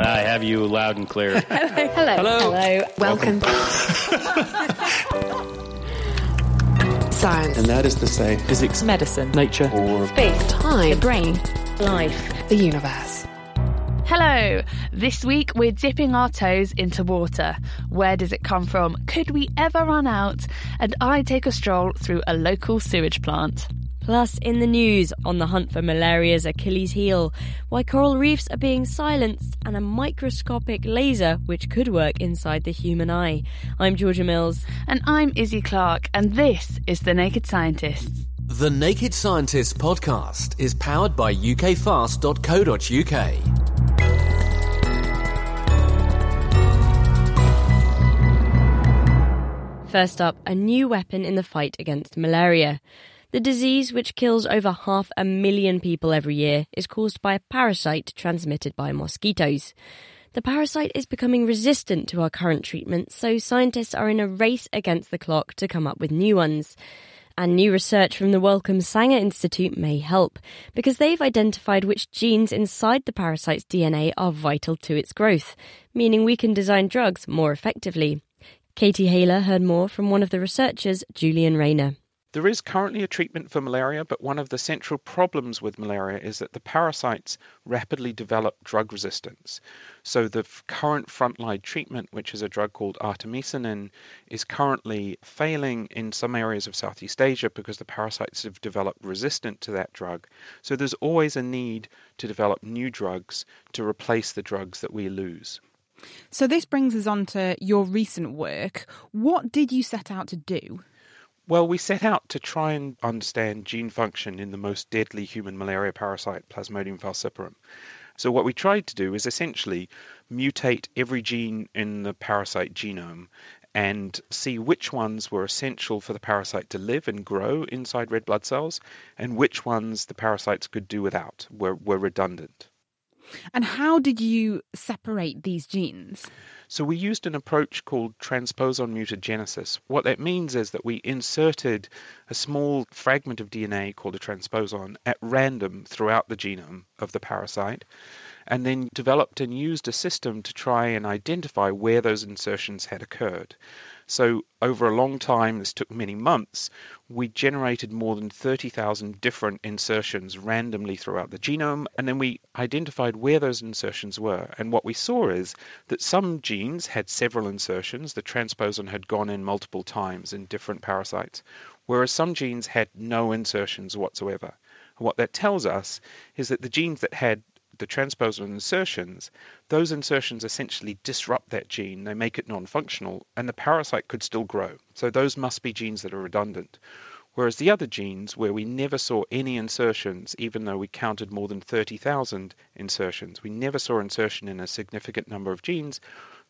I have you loud and clear. Hello. Hello. Hello. Welcome. Science. And that is to say, physics, Medicine. nature, or Space. Time. The brain. Life. The universe. Hello! This week we're dipping our toes into water. Where does it come from? Could we ever run out? And I take a stroll through a local sewage plant. Plus, in the news, on the hunt for malaria's Achilles heel, why coral reefs are being silenced, and a microscopic laser which could work inside the human eye. I'm Georgia Mills. And I'm Izzy Clark, and this is The Naked Scientists. The Naked Scientists podcast is powered by ukfast.co.uk. First up, a new weapon in the fight against malaria. The disease, which kills over half a million people every year, is caused by a parasite transmitted by mosquitoes. The parasite is becoming resistant to our current treatments, so scientists are in a race against the clock to come up with new ones. And new research from the Wellcome Sanger Institute may help, because they've identified which genes inside the parasite's DNA are vital to its growth, meaning we can design drugs more effectively. Katie Haylor heard more from one of the researchers, Julian Rayner. There is currently a treatment for malaria, but one of the central problems with malaria is that the parasites rapidly develop drug resistance. So the f- current frontline treatment, which is a drug called artemisinin, is currently failing in some areas of Southeast Asia because the parasites have developed resistant to that drug. So there's always a need to develop new drugs to replace the drugs that we lose. So this brings us on to your recent work. What did you set out to do? Well, we set out to try and understand gene function in the most deadly human malaria parasite, Plasmodium falciparum. So, what we tried to do is essentially mutate every gene in the parasite genome and see which ones were essential for the parasite to live and grow inside red blood cells and which ones the parasites could do without, were, were redundant. And how did you separate these genes? So we used an approach called transposon mutagenesis. What that means is that we inserted a small fragment of DNA called a transposon at random throughout the genome of the parasite and then developed and used a system to try and identify where those insertions had occurred. So, over a long time, this took many months, we generated more than 30,000 different insertions randomly throughout the genome, and then we identified where those insertions were. And what we saw is that some genes had several insertions, the transposon had gone in multiple times in different parasites, whereas some genes had no insertions whatsoever. And what that tells us is that the genes that had the transposon insertions, those insertions essentially disrupt that gene, they make it non functional, and the parasite could still grow. So those must be genes that are redundant. Whereas the other genes, where we never saw any insertions, even though we counted more than 30,000 insertions, we never saw insertion in a significant number of genes,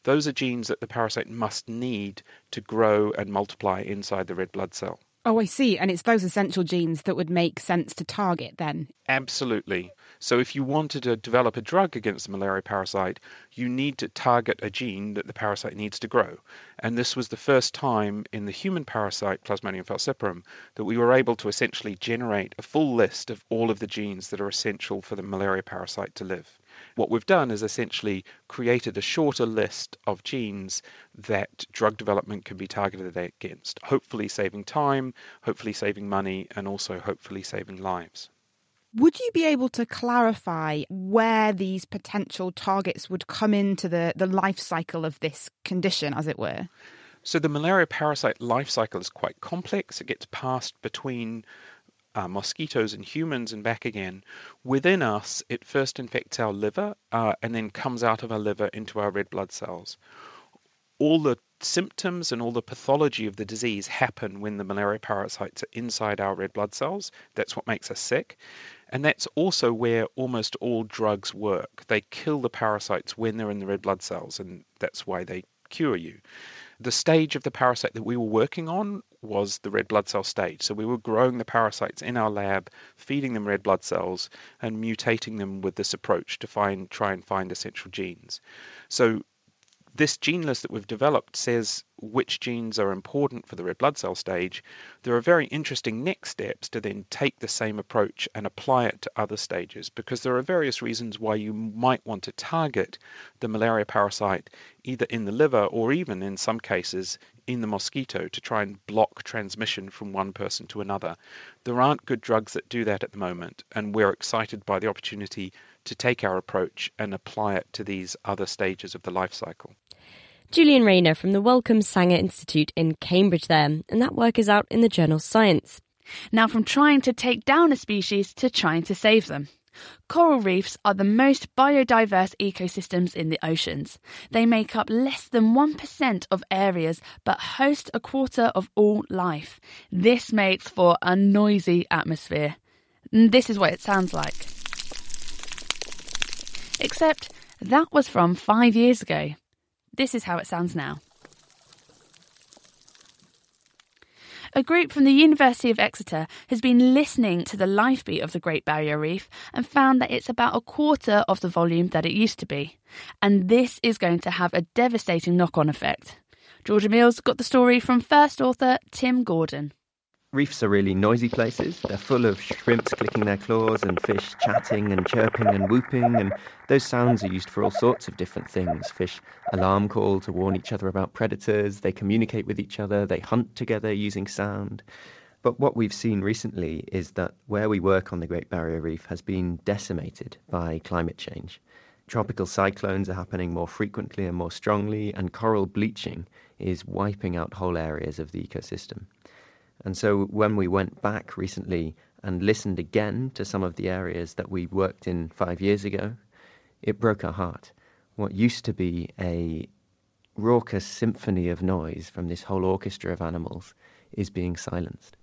those are genes that the parasite must need to grow and multiply inside the red blood cell. Oh, I see. And it's those essential genes that would make sense to target then. Absolutely. So, if you wanted to develop a drug against the malaria parasite, you need to target a gene that the parasite needs to grow. And this was the first time in the human parasite, Plasmodium falciparum, that we were able to essentially generate a full list of all of the genes that are essential for the malaria parasite to live. What we've done is essentially created a shorter list of genes that drug development can be targeted against, hopefully saving time, hopefully saving money, and also hopefully saving lives. Would you be able to clarify where these potential targets would come into the, the life cycle of this condition, as it were? So, the malaria parasite life cycle is quite complex. It gets passed between uh, mosquitoes and humans and back again. Within us, it first infects our liver uh, and then comes out of our liver into our red blood cells. All the symptoms and all the pathology of the disease happen when the malaria parasites are inside our red blood cells. That's what makes us sick. And that's also where almost all drugs work. They kill the parasites when they're in the red blood cells, and that's why they cure you. The stage of the parasite that we were working on was the red blood cell stage. So we were growing the parasites in our lab, feeding them red blood cells, and mutating them with this approach to find try and find essential genes. So this gene list that we've developed says which genes are important for the red blood cell stage. There are very interesting next steps to then take the same approach and apply it to other stages because there are various reasons why you might want to target the malaria parasite either in the liver or even in some cases in the mosquito to try and block transmission from one person to another. There aren't good drugs that do that at the moment, and we're excited by the opportunity to take our approach and apply it to these other stages of the life cycle. Julian Rayner from the Wellcome Sanger Institute in Cambridge, there, and that work is out in the journal Science. Now, from trying to take down a species to trying to save them. Coral reefs are the most biodiverse ecosystems in the oceans. They make up less than 1% of areas but host a quarter of all life. This makes for a noisy atmosphere. This is what it sounds like. Except that was from five years ago. This is how it sounds now. A group from the University of Exeter has been listening to the life beat of the Great Barrier Reef and found that it's about a quarter of the volume that it used to be. And this is going to have a devastating knock on effect. Georgia Mills got the story from first author Tim Gordon. Reefs are really noisy places. They're full of shrimps clicking their claws and fish chatting and chirping and whooping, and those sounds are used for all sorts of different things. Fish alarm call to warn each other about predators, they communicate with each other, they hunt together using sound. But what we've seen recently is that where we work on the Great Barrier Reef has been decimated by climate change. Tropical cyclones are happening more frequently and more strongly, and coral bleaching is wiping out whole areas of the ecosystem. And so when we went back recently and listened again to some of the areas that we worked in five years ago, it broke our heart. What used to be a raucous symphony of noise from this whole orchestra of animals is being silenced.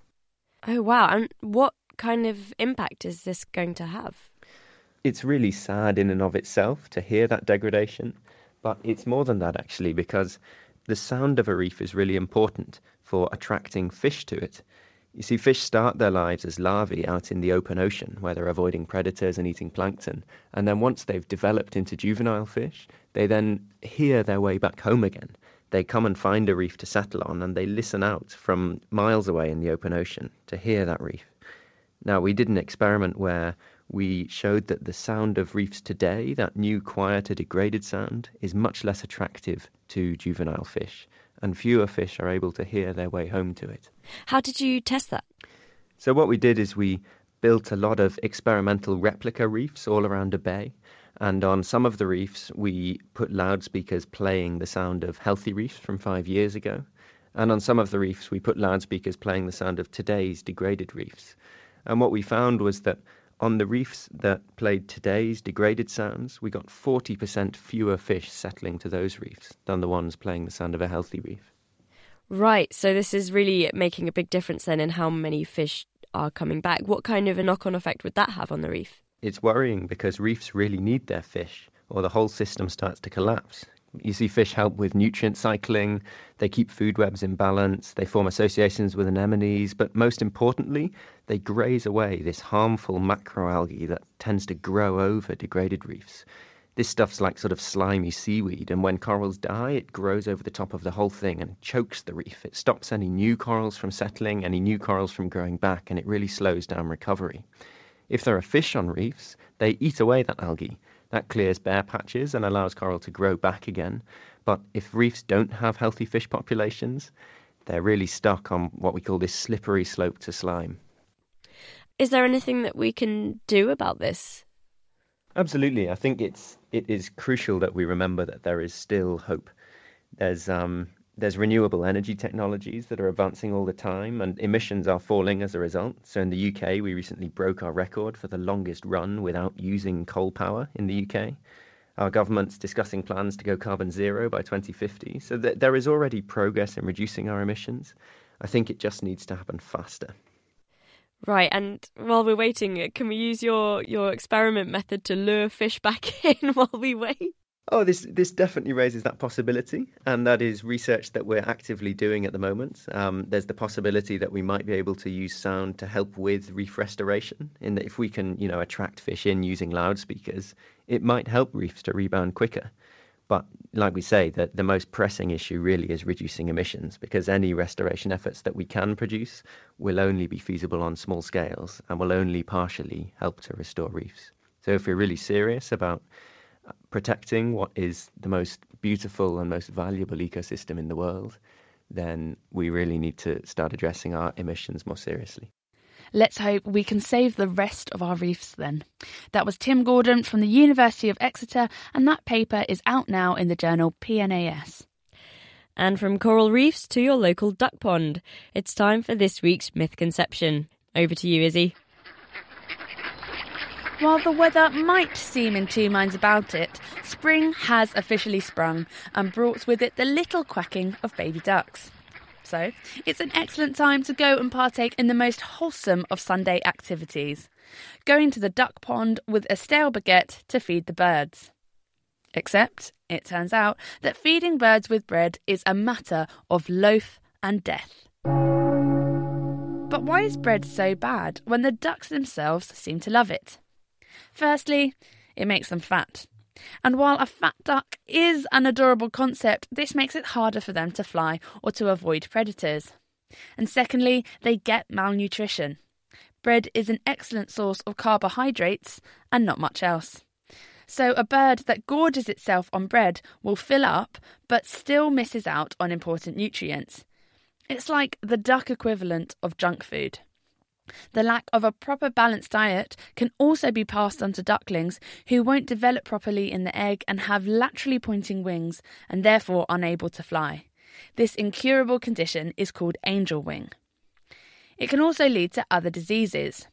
Oh, wow. And what kind of impact is this going to have? It's really sad in and of itself to hear that degradation, but it's more than that actually, because the sound of a reef is really important for attracting fish to it. You see, fish start their lives as larvae out in the open ocean, where they're avoiding predators and eating plankton. And then once they've developed into juvenile fish, they then hear their way back home again. They come and find a reef to settle on, and they listen out from miles away in the open ocean to hear that reef. Now, we did an experiment where we showed that the sound of reefs today, that new, quieter, degraded sound, is much less attractive to juvenile fish, and fewer fish are able to hear their way home to it. How did you test that? So, what we did is we built a lot of experimental replica reefs all around a bay. And on some of the reefs, we put loudspeakers playing the sound of healthy reefs from five years ago. And on some of the reefs, we put loudspeakers playing the sound of today's degraded reefs. And what we found was that on the reefs that played today's degraded sounds, we got 40% fewer fish settling to those reefs than the ones playing the sound of a healthy reef. Right, so this is really making a big difference then in how many fish are coming back. What kind of a knock on effect would that have on the reef? It's worrying because reefs really need their fish, or the whole system starts to collapse. You see fish help with nutrient cycling, they keep food webs in balance, they form associations with anemones, but most importantly, they graze away this harmful macroalgae that tends to grow over degraded reefs. This stuff's like sort of slimy seaweed, and when corals die, it grows over the top of the whole thing and chokes the reef. It stops any new corals from settling, any new corals from growing back, and it really slows down recovery. If there are fish on reefs, they eat away that algae that clears bare patches and allows coral to grow back again. But if reefs don't have healthy fish populations, they're really stuck on what we call this slippery slope to slime. Is there anything that we can do about this? Absolutely. I think it's it is crucial that we remember that there is still hope. There's um, there's renewable energy technologies that are advancing all the time, and emissions are falling as a result. So, in the UK, we recently broke our record for the longest run without using coal power in the UK. Our government's discussing plans to go carbon zero by 2050. So, th- there is already progress in reducing our emissions. I think it just needs to happen faster. Right, and while we're waiting, can we use your, your experiment method to lure fish back in while we wait? Oh, this this definitely raises that possibility, and that is research that we're actively doing at the moment. Um, there's the possibility that we might be able to use sound to help with reef restoration. In that, if we can, you know, attract fish in using loudspeakers, it might help reefs to rebound quicker. But like we say, the, the most pressing issue really is reducing emissions because any restoration efforts that we can produce will only be feasible on small scales and will only partially help to restore reefs. So if we're really serious about protecting what is the most beautiful and most valuable ecosystem in the world, then we really need to start addressing our emissions more seriously. Let's hope we can save the rest of our reefs then. That was Tim Gordon from the University of Exeter, and that paper is out now in the journal PNAS. And from coral reefs to your local duck pond, it's time for this week's myth conception. Over to you, Izzy. While the weather might seem in two minds about it, spring has officially sprung and brought with it the little quacking of baby ducks. So, it's an excellent time to go and partake in the most wholesome of Sunday activities going to the duck pond with a stale baguette to feed the birds. Except, it turns out that feeding birds with bread is a matter of loaf and death. But why is bread so bad when the ducks themselves seem to love it? Firstly, it makes them fat. And while a fat duck is an adorable concept, this makes it harder for them to fly or to avoid predators. And secondly, they get malnutrition. Bread is an excellent source of carbohydrates and not much else. So, a bird that gorges itself on bread will fill up but still misses out on important nutrients. It's like the duck equivalent of junk food. The lack of a proper balanced diet can also be passed on to ducklings who won't develop properly in the egg and have laterally pointing wings and therefore unable to fly. This incurable condition is called angel wing. It can also lead to other diseases.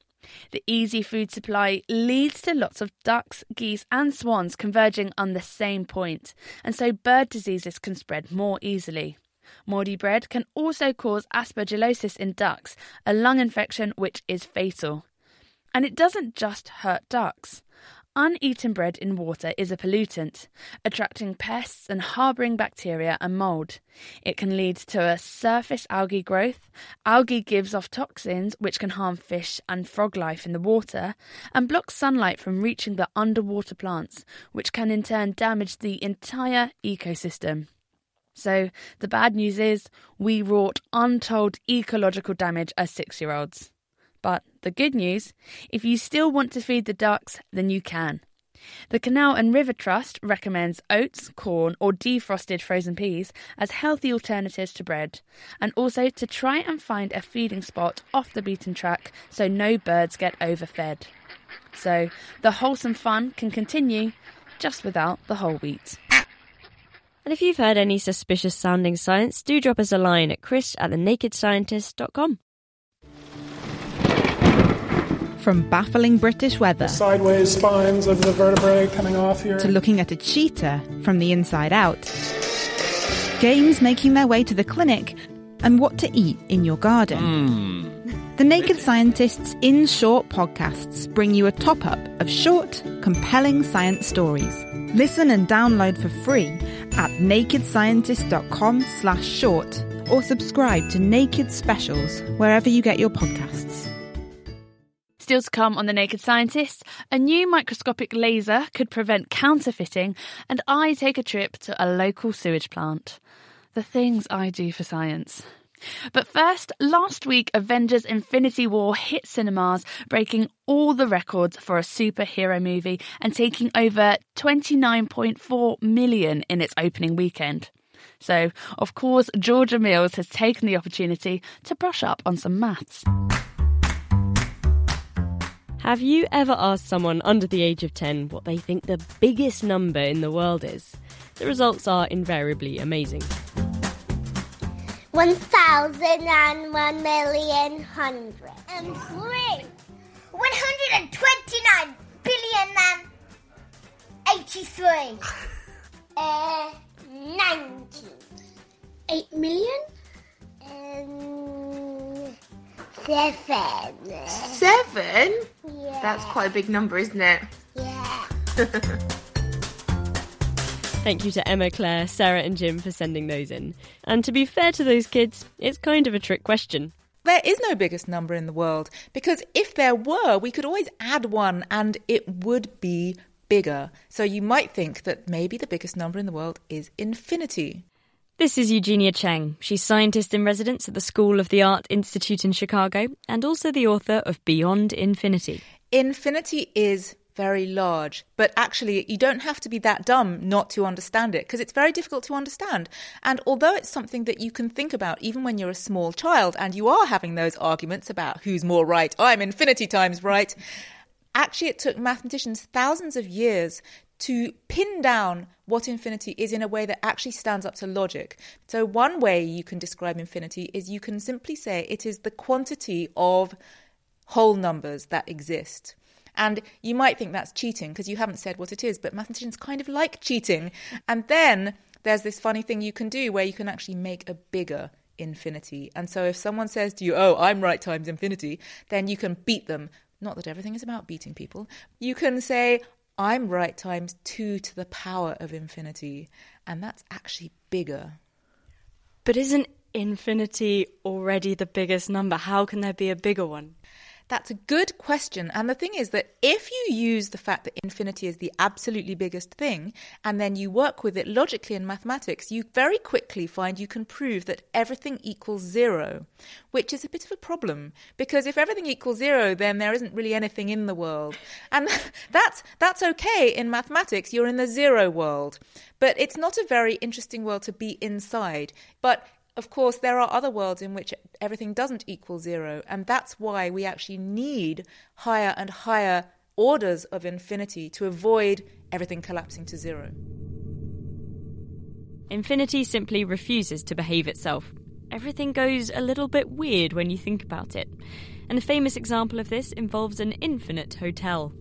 The easy food supply leads to lots of ducks, geese, and swans converging on the same point, and so bird diseases can spread more easily. Mouldy bread can also cause aspergillosis in ducks, a lung infection which is fatal. And it doesn't just hurt ducks. Uneaten bread in water is a pollutant, attracting pests and harbouring bacteria and mould. It can lead to a surface algae growth. Algae gives off toxins which can harm fish and frog life in the water and blocks sunlight from reaching the underwater plants, which can in turn damage the entire ecosystem. So, the bad news is we wrought untold ecological damage as six year olds. But the good news if you still want to feed the ducks, then you can. The Canal and River Trust recommends oats, corn, or defrosted frozen peas as healthy alternatives to bread, and also to try and find a feeding spot off the beaten track so no birds get overfed. So the wholesome fun can continue just without the whole wheat. And if you've heard any suspicious sounding science, do drop us a line at chris at thenakedscientist.com. From baffling British weather sideways spines of the vertebrae coming off here to looking at a cheetah from the inside out, games making their way to the clinic, and what to eat in your garden. Mm. The Naked Scientists in Short podcasts bring you a top up of short, compelling science stories. Listen and download for free at nakedscientist.com slash short or subscribe to Naked Specials wherever you get your podcasts. Still to come on The Naked Scientist, a new microscopic laser could prevent counterfeiting, and I take a trip to a local sewage plant. The things I do for science. But first, last week, Avengers Infinity War hit cinemas, breaking all the records for a superhero movie and taking over 29.4 million in its opening weekend. So, of course, Georgia Mills has taken the opportunity to brush up on some maths. Have you ever asked someone under the age of 10 what they think the biggest number in the world is? The results are invariably amazing. 1001 million hundred and three. 129 billion and 83. uh, 90. 8 million? Um, Seven. Seven? Yeah. That's quite a big number, isn't it? Yeah. Thank you to Emma, Claire, Sarah, and Jim for sending those in. And to be fair to those kids, it's kind of a trick question. There is no biggest number in the world because if there were, we could always add one and it would be bigger. So you might think that maybe the biggest number in the world is infinity. This is Eugenia Cheng. She's scientist in residence at the School of the Art Institute in Chicago and also the author of Beyond Infinity. Infinity is very large, but actually, you don't have to be that dumb not to understand it because it's very difficult to understand. And although it's something that you can think about even when you're a small child and you are having those arguments about who's more right, I'm infinity times right, actually, it took mathematicians thousands of years to pin down what infinity is in a way that actually stands up to logic. So, one way you can describe infinity is you can simply say it is the quantity of whole numbers that exist. And you might think that's cheating because you haven't said what it is, but mathematicians kind of like cheating. And then there's this funny thing you can do where you can actually make a bigger infinity. And so if someone says to you, oh, I'm right times infinity, then you can beat them. Not that everything is about beating people. You can say, I'm right times 2 to the power of infinity. And that's actually bigger. But isn't infinity already the biggest number? How can there be a bigger one? That's a good question. And the thing is that if you use the fact that infinity is the absolutely biggest thing, and then you work with it logically in mathematics, you very quickly find you can prove that everything equals zero, which is a bit of a problem. Because if everything equals zero, then there isn't really anything in the world. And that's, that's okay in mathematics. You're in the zero world. But it's not a very interesting world to be inside. But of course, there are other worlds in which everything doesn't equal zero, and that's why we actually need higher and higher orders of infinity to avoid everything collapsing to zero. Infinity simply refuses to behave itself. Everything goes a little bit weird when you think about it. And a famous example of this involves an infinite hotel.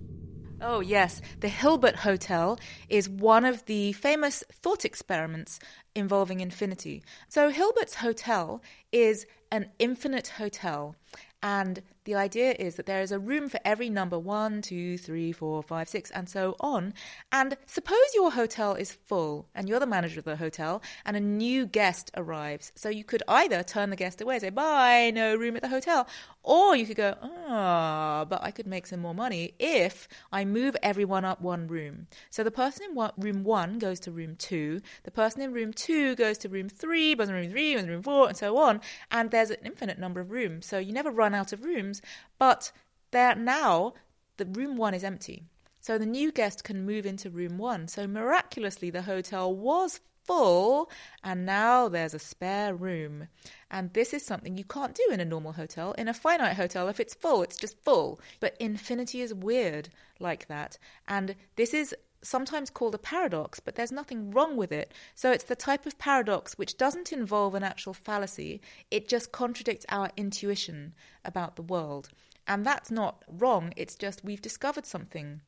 Oh, yes. The Hilbert Hotel is one of the famous thought experiments involving infinity. So, Hilbert's Hotel is an infinite hotel. And the idea is that there is a room for every number one, two, three, four, five, six, and so on. And suppose your hotel is full and you're the manager of the hotel and a new guest arrives. So you could either turn the guest away, say, bye, no room at the hotel. Or you could go, ah, but I could make some more money if I move everyone up one room. So the person in room one goes to room two, the person in room two goes to room three, person in room three goes to room four, and so on. And there's an infinite number of rooms. So you never run out of rooms, but there now the room one is empty. So the new guest can move into room one. So miraculously, the hotel was full and now there's a spare room. And this is something you can't do in a normal hotel. In a finite hotel, if it's full, it's just full. But infinity is weird like that. And this is sometimes called a paradox, but there's nothing wrong with it. So it's the type of paradox which doesn't involve an actual fallacy, it just contradicts our intuition about the world. And that's not wrong, it's just we've discovered something.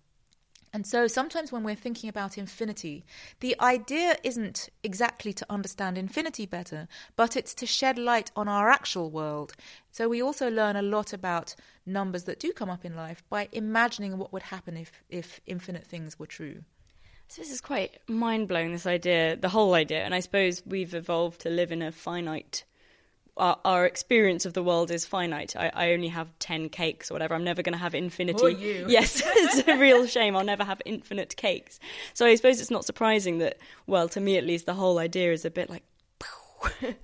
And so sometimes when we're thinking about infinity, the idea isn't exactly to understand infinity better, but it's to shed light on our actual world. So we also learn a lot about numbers that do come up in life by imagining what would happen if, if infinite things were true. So this is quite mind blowing, this idea, the whole idea. And I suppose we've evolved to live in a finite our, our, experience of the world is finite. I, I, only have 10 cakes or whatever. I'm never going to have infinity. Or you. Yes, it's a real shame. I'll never have infinite cakes. So I suppose it's not surprising that, well, to me at least, the whole idea is a bit like.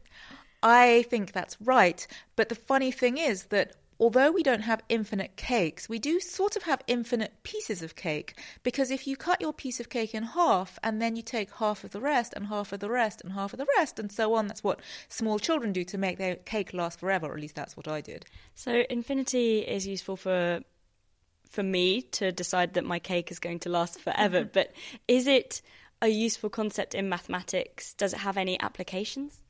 I think that's right. But the funny thing is that although we don't have infinite cakes, we do sort of have infinite pieces of cake. Because if you cut your piece of cake in half and then you take half of the rest and half of the rest and half of the rest and so on, that's what small children do to make their cake last forever, or at least that's what I did. So infinity is useful for for me to decide that my cake is going to last forever, mm-hmm. but is it a useful concept in mathematics? Does it have any applications?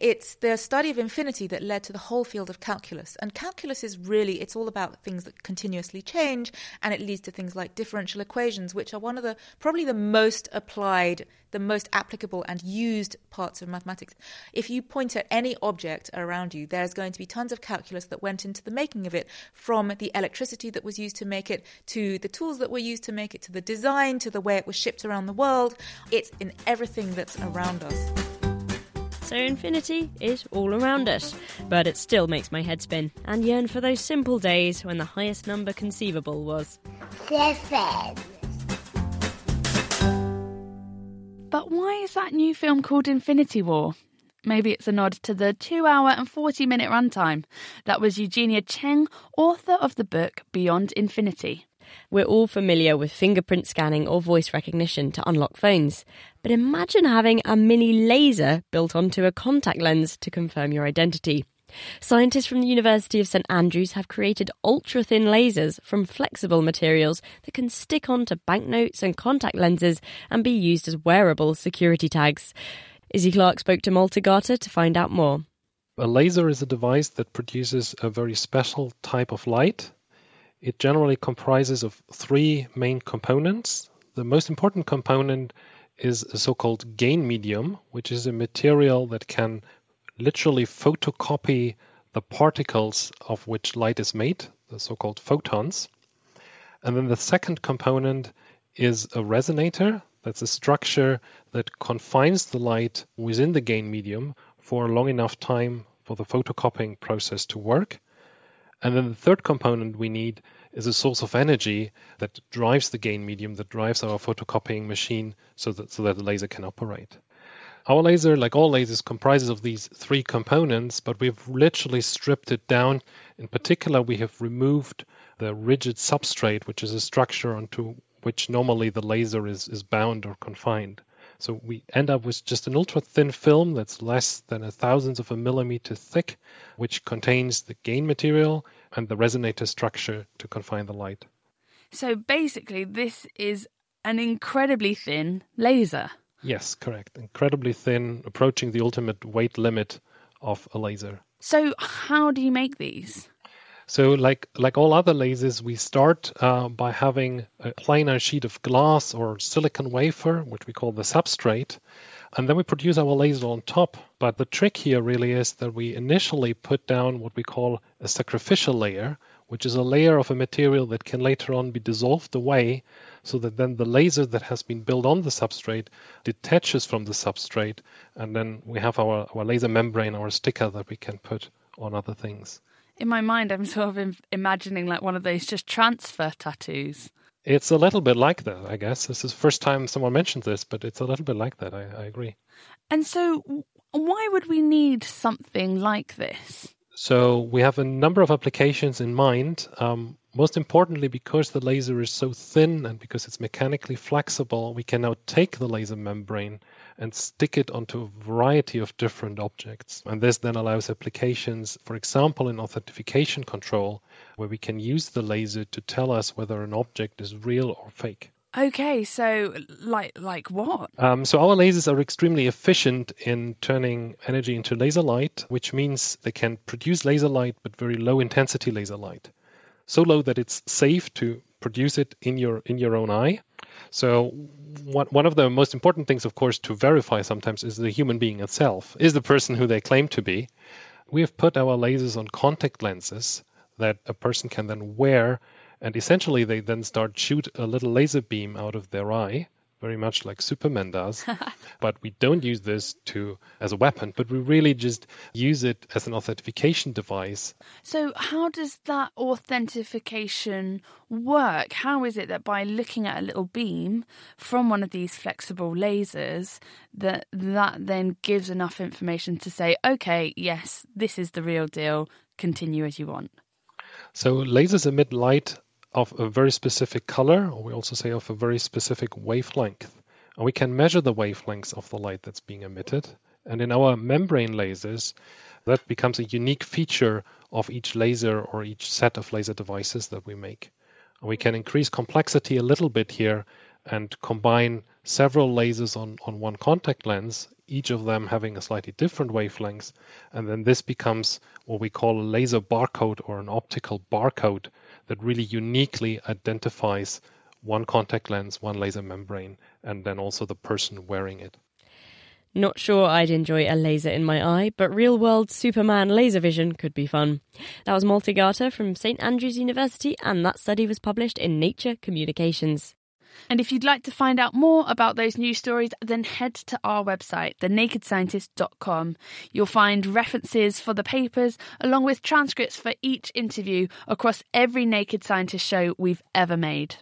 It's the study of infinity that led to the whole field of calculus. And calculus is really, it's all about things that continuously change, and it leads to things like differential equations, which are one of the probably the most applied, the most applicable and used parts of mathematics. If you point at any object around you, there's going to be tons of calculus that went into the making of it, from the electricity that was used to make it, to the tools that were used to make it, to the design, to the way it was shipped around the world. It's in everything that's around us. So infinity is all around us, but it still makes my head spin and yearn for those simple days when the highest number conceivable was seven. But why is that new film called Infinity War? Maybe it's a nod to the 2 hour and 40 minute runtime. That was Eugenia Cheng, author of the book Beyond Infinity. We're all familiar with fingerprint scanning or voice recognition to unlock phones. But imagine having a mini laser built onto a contact lens to confirm your identity. Scientists from the University of St Andrews have created ultra thin lasers from flexible materials that can stick onto banknotes and contact lenses and be used as wearable security tags. Izzy Clark spoke to Malte Gather to find out more. A laser is a device that produces a very special type of light it generally comprises of three main components. The most important component is a so-called gain medium, which is a material that can literally photocopy the particles of which light is made, the so-called photons. And then the second component is a resonator. That's a structure that confines the light within the gain medium for a long enough time for the photocopying process to work. And then the third component we need is a source of energy that drives the gain medium, that drives our photocopying machine so that, so that the laser can operate. Our laser, like all lasers, comprises of these three components, but we've literally stripped it down. In particular, we have removed the rigid substrate, which is a structure onto which normally the laser is, is bound or confined. So we end up with just an ultra thin film that's less than a thousandth of a millimeter thick, which contains the gain material and the resonator structure to confine the light. So basically, this is an incredibly thin laser. Yes, correct. Incredibly thin, approaching the ultimate weight limit of a laser. So, how do you make these? So, like like all other lasers, we start uh, by having a planar sheet of glass or silicon wafer, which we call the substrate, and then we produce our laser on top. But the trick here really is that we initially put down what we call a sacrificial layer, which is a layer of a material that can later on be dissolved away, so that then the laser that has been built on the substrate detaches from the substrate, and then we have our, our laser membrane, our sticker that we can put on other things in my mind, I'm sort of imagining like one of those just transfer tattoos. It's a little bit like that, I guess. This is the first time someone mentioned this, but it's a little bit like that. I, I agree. And so, why would we need something like this? So, we have a number of applications in mind. Um, most importantly, because the laser is so thin and because it's mechanically flexible, we can now take the laser membrane and stick it onto a variety of different objects. And this then allows applications, for example, in authentication control, where we can use the laser to tell us whether an object is real or fake. Okay, so like like what? Um, so our lasers are extremely efficient in turning energy into laser light, which means they can produce laser light but very low intensity laser light, so low that it's safe to produce it in your in your own eye, so one, of the most important things, of course, to verify sometimes is the human being itself, is the person who they claim to be. We have put our lasers on contact lenses that a person can then wear, and essentially they then start shoot a little laser beam out of their eye very much like Superman does. but we don't use this to as a weapon, but we really just use it as an authentication device. So how does that authentication work? How is it that by looking at a little beam from one of these flexible lasers that that then gives enough information to say, okay, yes, this is the real deal, continue as you want? So lasers emit light of a very specific color, or we also say of a very specific wavelength. And we can measure the wavelengths of the light that's being emitted. And in our membrane lasers, that becomes a unique feature of each laser or each set of laser devices that we make. And we can increase complexity a little bit here and combine several lasers on, on one contact lens each of them having a slightly different wavelength. And then this becomes what we call a laser barcode or an optical barcode that really uniquely identifies one contact lens, one laser membrane, and then also the person wearing it. Not sure I'd enjoy a laser in my eye, but real world Superman laser vision could be fun. That was Malte Gather from St Andrews University, and that study was published in Nature Communications. And if you'd like to find out more about those news stories, then head to our website, thenakedscientist.com. You'll find references for the papers, along with transcripts for each interview across every Naked Scientist show we've ever made.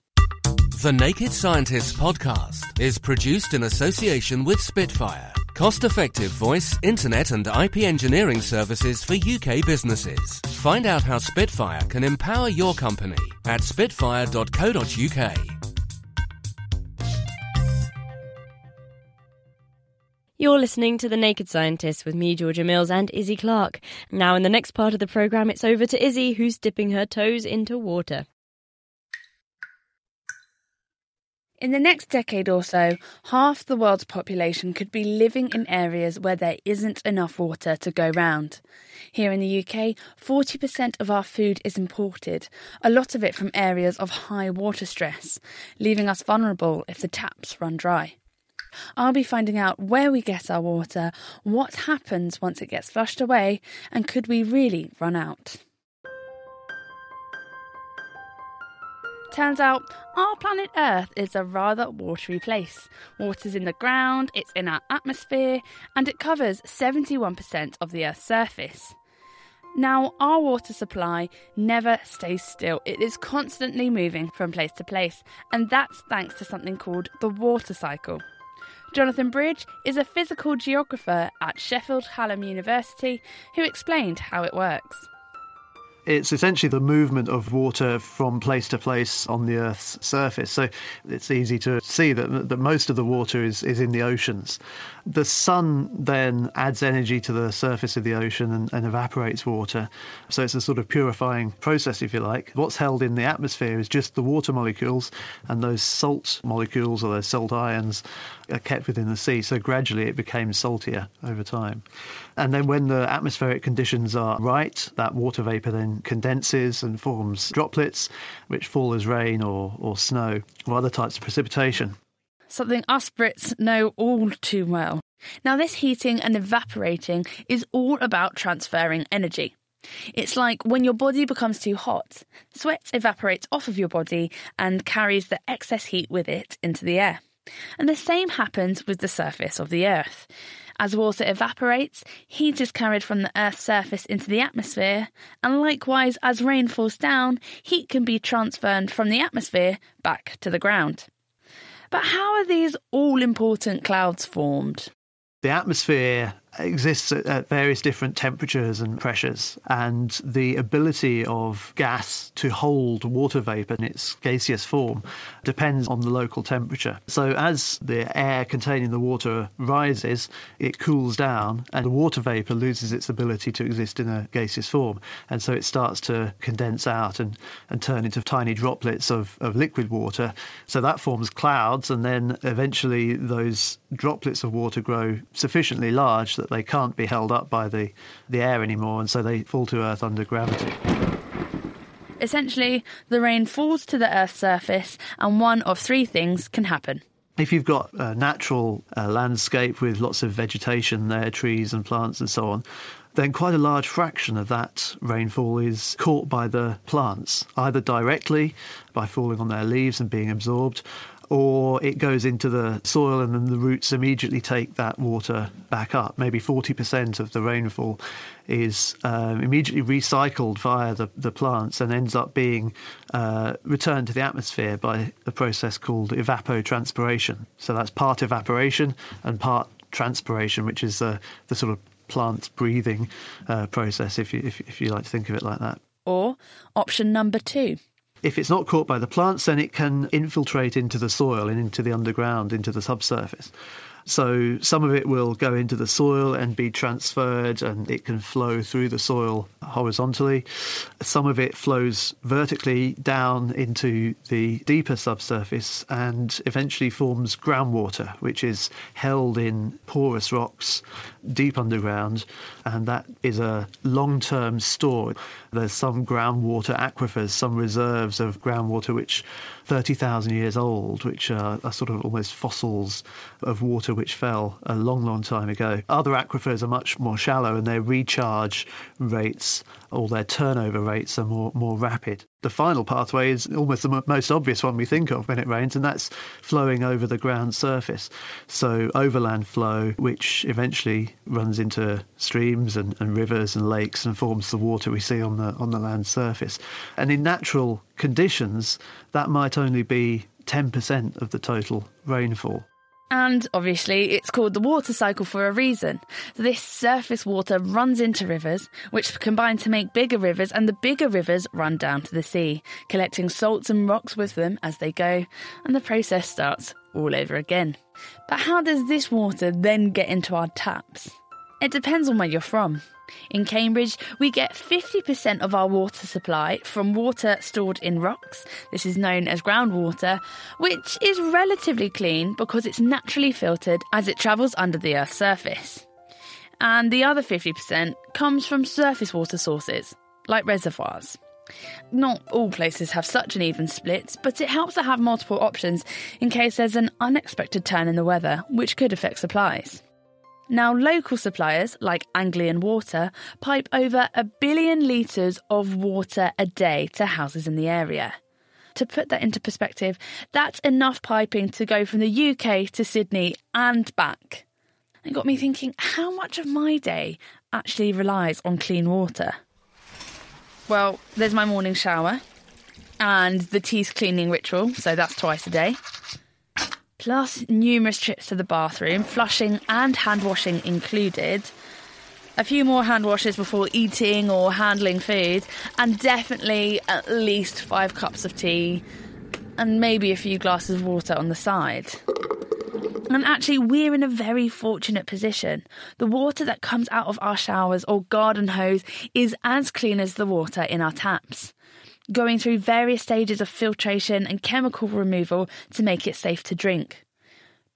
The Naked Scientists podcast is produced in association with Spitfire, cost effective voice, internet, and IP engineering services for UK businesses. Find out how Spitfire can empower your company at spitfire.co.uk. You're listening to The Naked Scientist with me, Georgia Mills, and Izzy Clark. Now, in the next part of the programme, it's over to Izzy, who's dipping her toes into water. In the next decade or so, half the world's population could be living in areas where there isn't enough water to go round. Here in the UK, 40% of our food is imported, a lot of it from areas of high water stress, leaving us vulnerable if the taps run dry. I'll be finding out where we get our water, what happens once it gets flushed away, and could we really run out? Turns out our planet Earth is a rather watery place. Water's in the ground, it's in our atmosphere, and it covers 71% of the Earth's surface. Now, our water supply never stays still. It is constantly moving from place to place, and that's thanks to something called the water cycle. Jonathan Bridge is a physical geographer at Sheffield Hallam University who explained how it works. It's essentially the movement of water from place to place on the Earth's surface. So it's easy to see that, that most of the water is, is in the oceans. The sun then adds energy to the surface of the ocean and, and evaporates water. So it's a sort of purifying process, if you like. What's held in the atmosphere is just the water molecules, and those salt molecules or those salt ions are kept within the sea. So gradually it became saltier over time. And then when the atmospheric conditions are right, that water vapor then condenses and forms droplets, which fall as rain or, or snow or other types of precipitation. Something us Brits know all too well. Now, this heating and evaporating is all about transferring energy. It's like when your body becomes too hot, sweat evaporates off of your body and carries the excess heat with it into the air. And the same happens with the surface of the Earth. As water evaporates, heat is carried from the Earth's surface into the atmosphere, and likewise, as rain falls down, heat can be transferred from the atmosphere back to the ground. But how are these all important clouds formed? The atmosphere exists at, various different temperatures and pressures, and the ability of gas to hold water vapor in its gaseous form depends on the local temperature. So, as the air containing the water rises, it cools down, and the water vapor loses its ability to exist in a gaseous form, and so it starts to condense out and, and turn into tiny droplets of, of liquid water. So that forms clouds, and then eventually those droplets of water grow sufficiently large that that they can't be held up by the, the air anymore, and so they fall to Earth under gravity. Essentially, the rain falls to the Earth's surface, and one of three things can happen. If you've got a natural uh, landscape with lots of vegetation there, trees and plants and so on, then quite a large fraction of that rainfall is caught by the plants, either directly by falling on their leaves and being absorbed, or it goes into the soil and then the roots immediately take that water back up. Maybe 40% of the rainfall is um, immediately recycled via the, the plants and ends up being uh, returned to the atmosphere by a process called evapotranspiration. So that's part evaporation and part transpiration, which is uh, the sort of plant breathing uh, process, if you, if, if you like to think of it like that. Or option number two if it's not caught by the plants, then it can infiltrate into the soil and into the underground, into the subsurface. So some of it will go into the soil and be transferred and it can flow through the soil horizontally. Some of it flows vertically down into the deeper subsurface and eventually forms groundwater, which is held in porous rocks deep underground. And that is a long term store. There's some groundwater aquifers, some reserves of groundwater which 30,000 years old, which are, are, sort of almost fossils of water which fell a long, long time ago. Other aquifers are much more shallow and their recharge rates or their turnover rates are more, more rapid. The final pathway is almost the most obvious one we think of when it rains, and that's flowing over the ground surface. So, overland flow, which eventually runs into streams and, and rivers and lakes and forms the water we see on the, on the land surface. And in natural conditions, that might only be 10% of the total rainfall. And obviously, it's called the water cycle for a reason. This surface water runs into rivers, which combine to make bigger rivers, and the bigger rivers run down to the sea, collecting salts and rocks with them as they go, and the process starts all over again. But how does this water then get into our taps? It depends on where you're from. In Cambridge, we get 50% of our water supply from water stored in rocks. This is known as groundwater, which is relatively clean because it's naturally filtered as it travels under the Earth's surface. And the other 50% comes from surface water sources, like reservoirs. Not all places have such an even split, but it helps to have multiple options in case there's an unexpected turn in the weather, which could affect supplies. Now, local suppliers like Anglian Water pipe over a billion litres of water a day to houses in the area. To put that into perspective, that's enough piping to go from the UK to Sydney and back. It got me thinking how much of my day actually relies on clean water. Well, there's my morning shower and the teeth cleaning ritual, so that's twice a day plus numerous trips to the bathroom, flushing and hand washing included. A few more hand washes before eating or handling food, and definitely at least five cups of tea, and maybe a few glasses of water on the side. And actually, we're in a very fortunate position. The water that comes out of our showers or garden hose is as clean as the water in our taps going through various stages of filtration and chemical removal to make it safe to drink.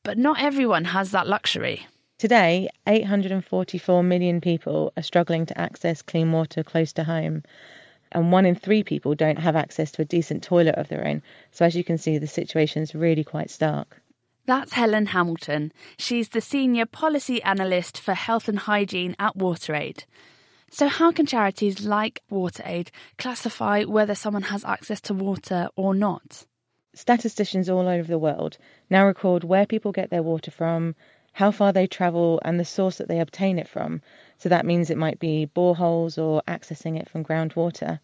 But not everyone has that luxury. Today, 844 million people are struggling to access clean water close to home, and one in three people don't have access to a decent toilet of their own. So, as you can see, the situation is really quite stark. That's Helen Hamilton. She's the Senior Policy Analyst for Health and Hygiene at WaterAid. So, how can charities like WaterAid classify whether someone has access to water or not? Statisticians all over the world now record where people get their water from, how far they travel, and the source that they obtain it from. So, that means it might be boreholes or accessing it from groundwater.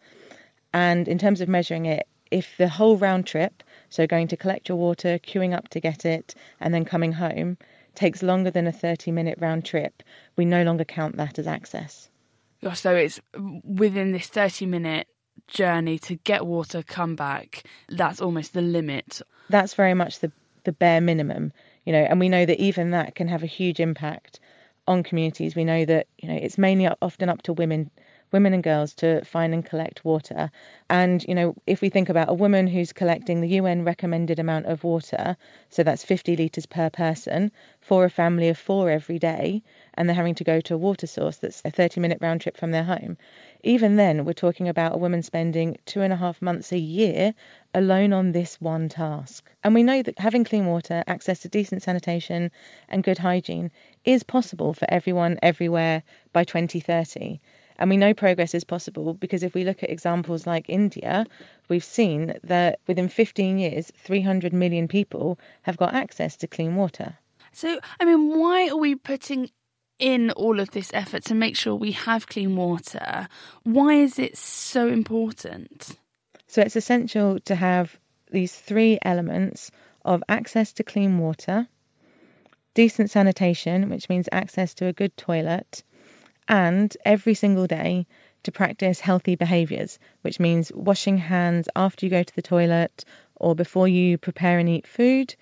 And in terms of measuring it, if the whole round trip, so going to collect your water, queuing up to get it, and then coming home, takes longer than a 30 minute round trip, we no longer count that as access. So it's within this 30 minute journey to get water, come back. That's almost the limit. That's very much the, the bare minimum, you know, and we know that even that can have a huge impact on communities. We know that, you know, it's mainly often up to women women and girls to find and collect water. And, you know, if we think about a woman who's collecting the UN recommended amount of water, so that's 50 litres per person for a family of four every day, and they're having to go to a water source that's a 30 minute round trip from their home. Even then, we're talking about a woman spending two and a half months a year alone on this one task. And we know that having clean water, access to decent sanitation, and good hygiene is possible for everyone everywhere by 2030. And we know progress is possible because if we look at examples like India, we've seen that within 15 years, 300 million people have got access to clean water. So, I mean, why are we putting in all of this effort to make sure we have clean water? Why is it so important? So, it's essential to have these three elements of access to clean water, decent sanitation, which means access to a good toilet, and every single day to practice healthy behaviours, which means washing hands after you go to the toilet or before you prepare and eat food,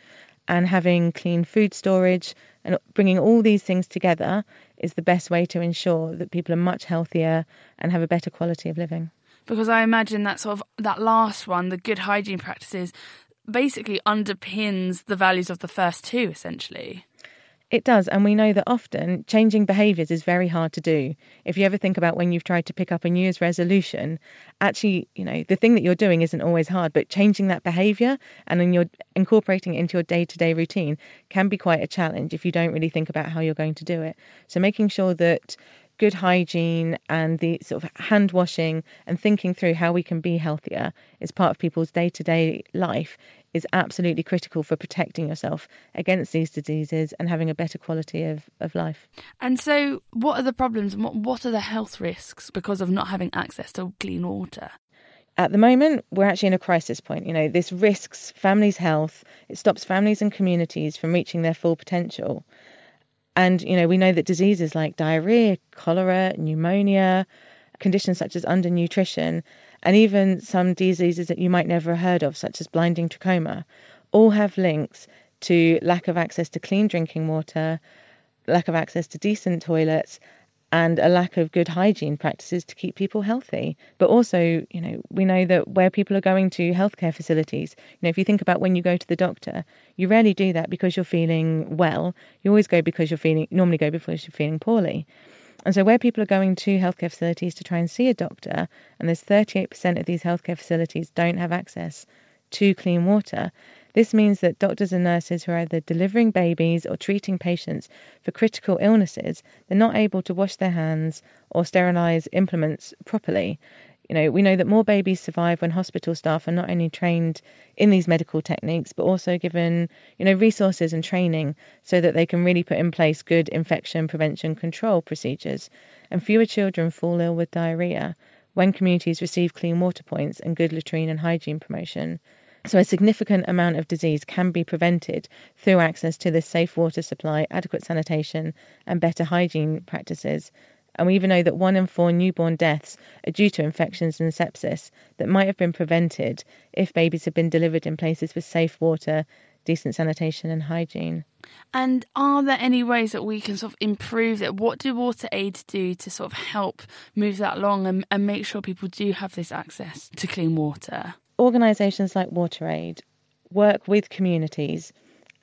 and having clean food storage And bringing all these things together is the best way to ensure that people are much healthier and have a better quality of living. Because I imagine that sort of that last one, the good hygiene practices, basically underpins the values of the first two, essentially. It does, and we know that often changing behaviours is very hard to do. If you ever think about when you've tried to pick up a New Year's resolution, actually, you know, the thing that you're doing isn't always hard, but changing that behaviour and then you're incorporating it into your day to day routine can be quite a challenge if you don't really think about how you're going to do it. So making sure that good hygiene and the sort of hand washing and thinking through how we can be healthier is part of people's day to day life is absolutely critical for protecting yourself against these diseases and having a better quality of, of life. And so, what are the problems and what, what are the health risks because of not having access to clean water? At the moment, we're actually in a crisis point. You know, this risks families' health, it stops families and communities from reaching their full potential. And, you know, we know that diseases like diarrhea, cholera, pneumonia, conditions such as undernutrition, and even some diseases that you might never have heard of, such as blinding trachoma, all have links to lack of access to clean drinking water, lack of access to decent toilets, and a lack of good hygiene practices to keep people healthy. But also, you know, we know that where people are going to healthcare facilities, you know, if you think about when you go to the doctor, you rarely do that because you're feeling well. You always go because you're feeling, normally go because you're feeling poorly. And so, where people are going to healthcare facilities to try and see a doctor, and there's 38% of these healthcare facilities don't have access to clean water, this means that doctors and nurses who are either delivering babies or treating patients for critical illnesses, they're not able to wash their hands or sterilize implements properly. You know, we know that more babies survive when hospital staff are not only trained in these medical techniques, but also given, you know, resources and training so that they can really put in place good infection prevention control procedures. And fewer children fall ill with diarrhea when communities receive clean water points and good latrine and hygiene promotion. So, a significant amount of disease can be prevented through access to this safe water supply, adequate sanitation, and better hygiene practices. And we even know that one in four newborn deaths are due to infections and sepsis that might have been prevented if babies had been delivered in places with safe water, decent sanitation, and hygiene. And are there any ways that we can sort of improve it? What do water aids do to sort of help move that along and, and make sure people do have this access to clean water? Organisations like WaterAid work with communities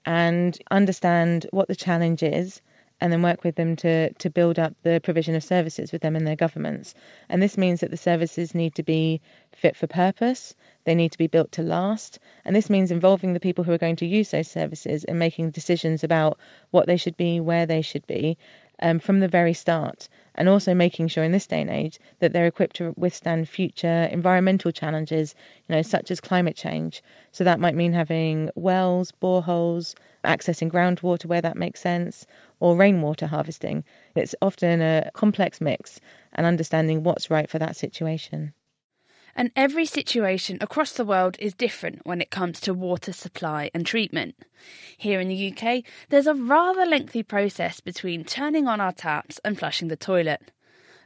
and understand what the challenge is and then work with them to, to build up the provision of services with them and their governments. And this means that the services need to be fit for purpose, they need to be built to last, and this means involving the people who are going to use those services and making decisions about what they should be, where they should be, um, from the very start, and also making sure in this day and age that they're equipped to withstand future environmental challenges, you know, such as climate change. So that might mean having wells, boreholes, accessing groundwater where that makes sense, or rainwater harvesting. It's often a complex mix and understanding what's right for that situation. And every situation across the world is different when it comes to water supply and treatment. Here in the UK, there's a rather lengthy process between turning on our taps and flushing the toilet.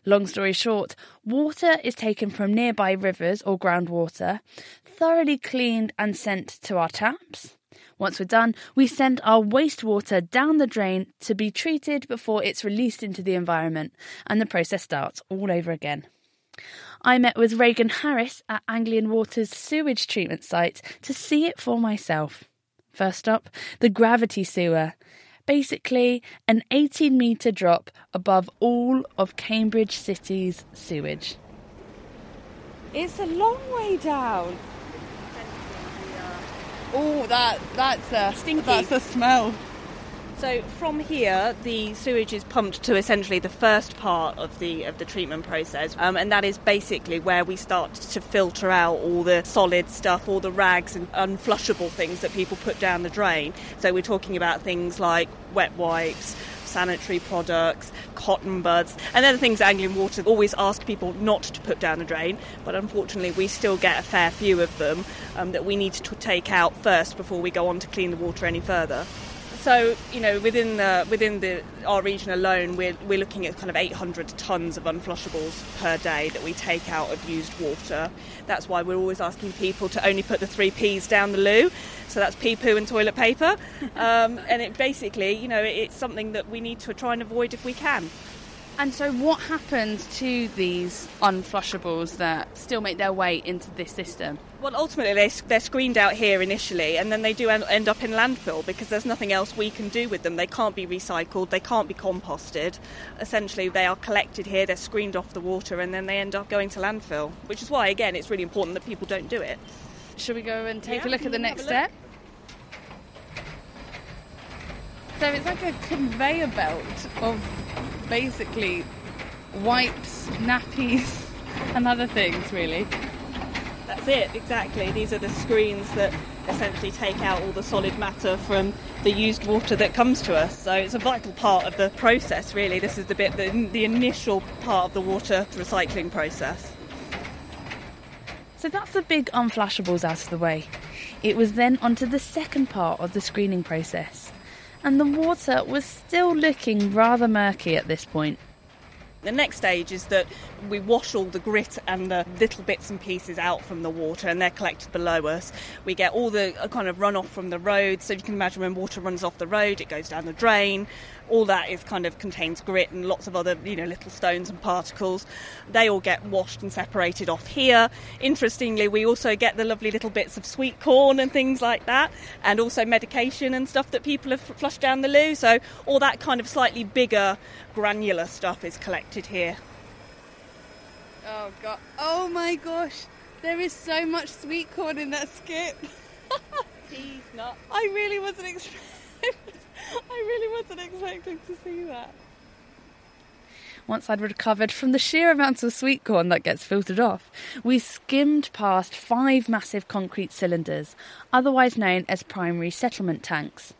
Long story short, water is taken from nearby rivers or groundwater, thoroughly cleaned and sent to our taps. Once we're done, we send our wastewater down the drain to be treated before it's released into the environment, and the process starts all over again. I met with Regan Harris at Anglian Water's sewage treatment site to see it for myself. First up, the gravity sewer. Basically, an 18 metre drop above all of Cambridge City's sewage. It's a long way down. Oh, that that's a Stinky. That's a smell. So from here, the sewage is pumped to essentially the first part of the of the treatment process, um, and that is basically where we start to filter out all the solid stuff, all the rags and unflushable things that people put down the drain. So we're talking about things like wet wipes, sanitary products, cotton buds, and they're the things Anglian Water always ask people not to put down the drain. But unfortunately, we still get a fair few of them um, that we need to take out first before we go on to clean the water any further. So you know, within the within the our region alone, we're we're looking at kind of 800 tons of unflushables per day that we take out of used water. That's why we're always asking people to only put the three P's down the loo. So that's pee, poo, and toilet paper. Um, and it basically, you know, it's something that we need to try and avoid if we can. And so, what happens to these unflushables that still make their way into this system? Well, ultimately, they, they're screened out here initially, and then they do end up in landfill because there's nothing else we can do with them. They can't be recycled, they can't be composted. Essentially, they are collected here, they're screened off the water, and then they end up going to landfill, which is why, again, it's really important that people don't do it. Should we go and take Yeah, a look at the next step? So it's like a conveyor belt of basically wipes, nappies, and other things, really. That's it, exactly. These are the screens that essentially take out all the solid matter from the used water that comes to us. So it's a vital part of the process, really. This is the bit, the, the initial part of the water recycling process. So that's the big unflushables out of the way. It was then onto the second part of the screening process. And the water was still looking rather murky at this point. The next stage is that we wash all the grit and the little bits and pieces out from the water, and they're collected below us. We get all the uh, kind of runoff from the road. So you can imagine when water runs off the road, it goes down the drain. All that is kind of contains grit and lots of other, you know, little stones and particles. They all get washed and separated off here. Interestingly, we also get the lovely little bits of sweet corn and things like that, and also medication and stuff that people have flushed down the loo. So all that kind of slightly bigger, granular stuff is collected here. Oh god! Oh my gosh! There is so much sweet corn in that skip. Peas, nuts. I really wasn't expecting. I really wasn't expecting to see that. Once I'd recovered from the sheer amounts of sweet corn that gets filtered off, we skimmed past five massive concrete cylinders, otherwise known as primary settlement tanks.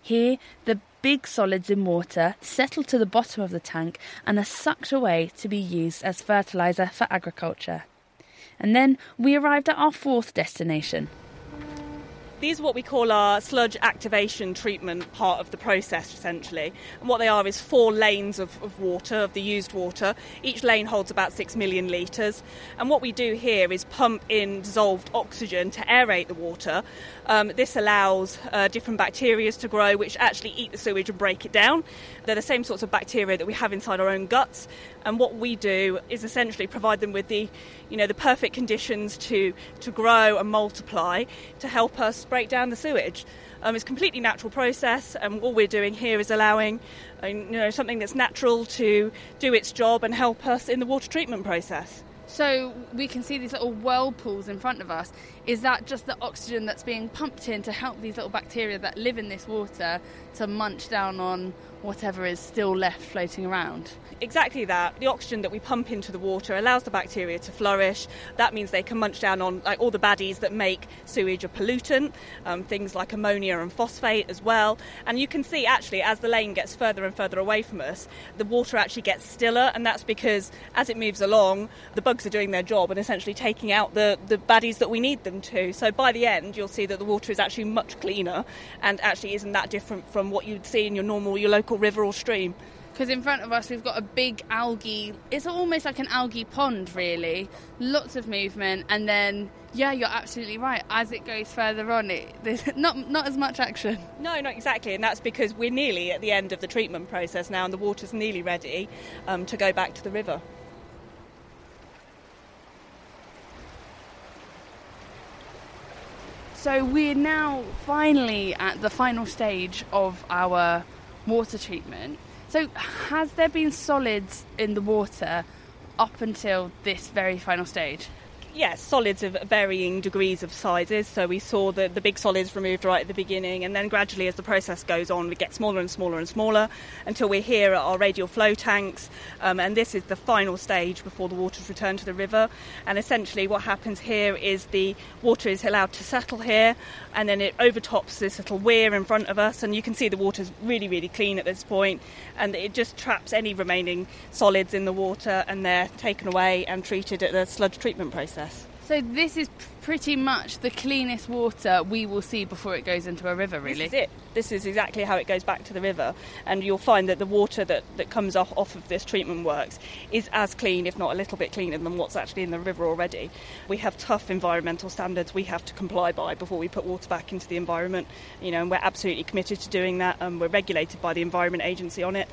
Here, the big solids in water settle to the bottom of the tank and are sucked away to be used as fertiliser for agriculture. And then we arrived at our fourth destination. These are what we call our sludge activation treatment part of the process, essentially. And what they are is four lanes of, of water, of the used water. Each lane holds about six million litres. And what we do here is pump in dissolved oxygen to aerate the water. Um, this allows uh, different bacteria to grow, which actually eat the sewage and break it down. They're the same sorts of bacteria that we have inside our own guts. And what we do is essentially provide them with the, you know, the perfect conditions to, to grow and multiply to help us break down the sewage. Um, it's a completely natural process, and all we're doing here is allowing, uh, you know, something that's natural to do its job and help us in the water treatment process. So we can see these little whirlpools in front of us. Is that just the oxygen that's being pumped in to help these little bacteria that live in this water to munch down on whatever is still left floating around? Exactly that. The oxygen that we pump into the water allows the bacteria to flourish. That means they can munch down on like all the baddies that make sewage a pollutant, um, things like ammonia and phosphate as well. And you can see actually as the lane gets further and further away from us, the water actually gets stiller, and that's because as it moves along, the bugs are doing their job and essentially taking out the, the baddies that we need them to. So by the end, you'll see that the water is actually much cleaner and actually isn't that different from what you'd see in your normal, your local river or stream. Because in front of us we've got a big algae. It's almost like an algae pond, really. Lots of movement, and then yeah, you're absolutely right. As it goes further on, it there's not not as much action. No, not exactly, and that's because we're nearly at the end of the treatment process now, and the water's nearly ready um, to go back to the river. So we're now finally at the final stage of our water treatment. So has there been solids in the water up until this very final stage? Yes, solids of varying degrees of sizes. So we saw the, the big solids removed right at the beginning, and then gradually, as the process goes on, we get smaller and smaller and smaller until we're here at our radial flow tanks. Um, and this is the final stage before the water's returned to the river. And essentially, what happens here is the water is allowed to settle here, and then it overtops this little weir in front of us. And you can see the water's really, really clean at this point, and it just traps any remaining solids in the water, and they're taken away and treated at the sludge treatment process. So this is pretty much the cleanest water we will see before it goes into a river, really. This is it. This is exactly how it goes back to the river, and you'll find that the water that, that comes off, off of this treatment works is as clean, if not a little bit cleaner, than what's actually in the river already. We have tough environmental standards we have to comply by before we put water back into the environment, you know, and we're absolutely committed to doing that, and we're regulated by the Environment Agency on it.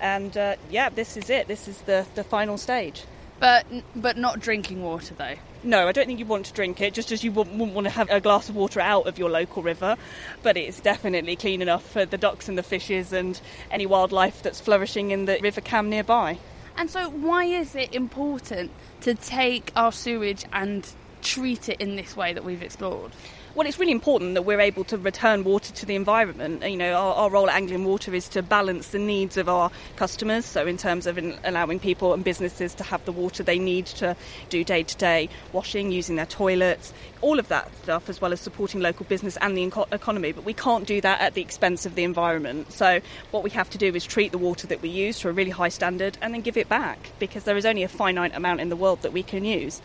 And uh, yeah, this is it. This is the, the final stage. But but not drinking water though. No, I don't think you want to drink it, just as you wouldn't, want to have a glass of water out of your local river. But it's definitely clean enough for the ducks and the fishes and any wildlife that's flourishing in the River Cam nearby. And so, why is it important to take our sewage and treat it in this way that we've explored? Well, it's really important that we're able to return water to the environment. Uh, you know, our, our role at Anglian Water is to balance the needs of our customers. So, in terms of in allowing people and businesses to have the water they need to do day to day washing, using their toilets, all of that stuff, as well as supporting local business and the eco- economy. But we can't do that at the expense of the environment. So, what we have to do is treat the water that we use to a really high standard and then give it back because there is only a finite amount in the world that we can use.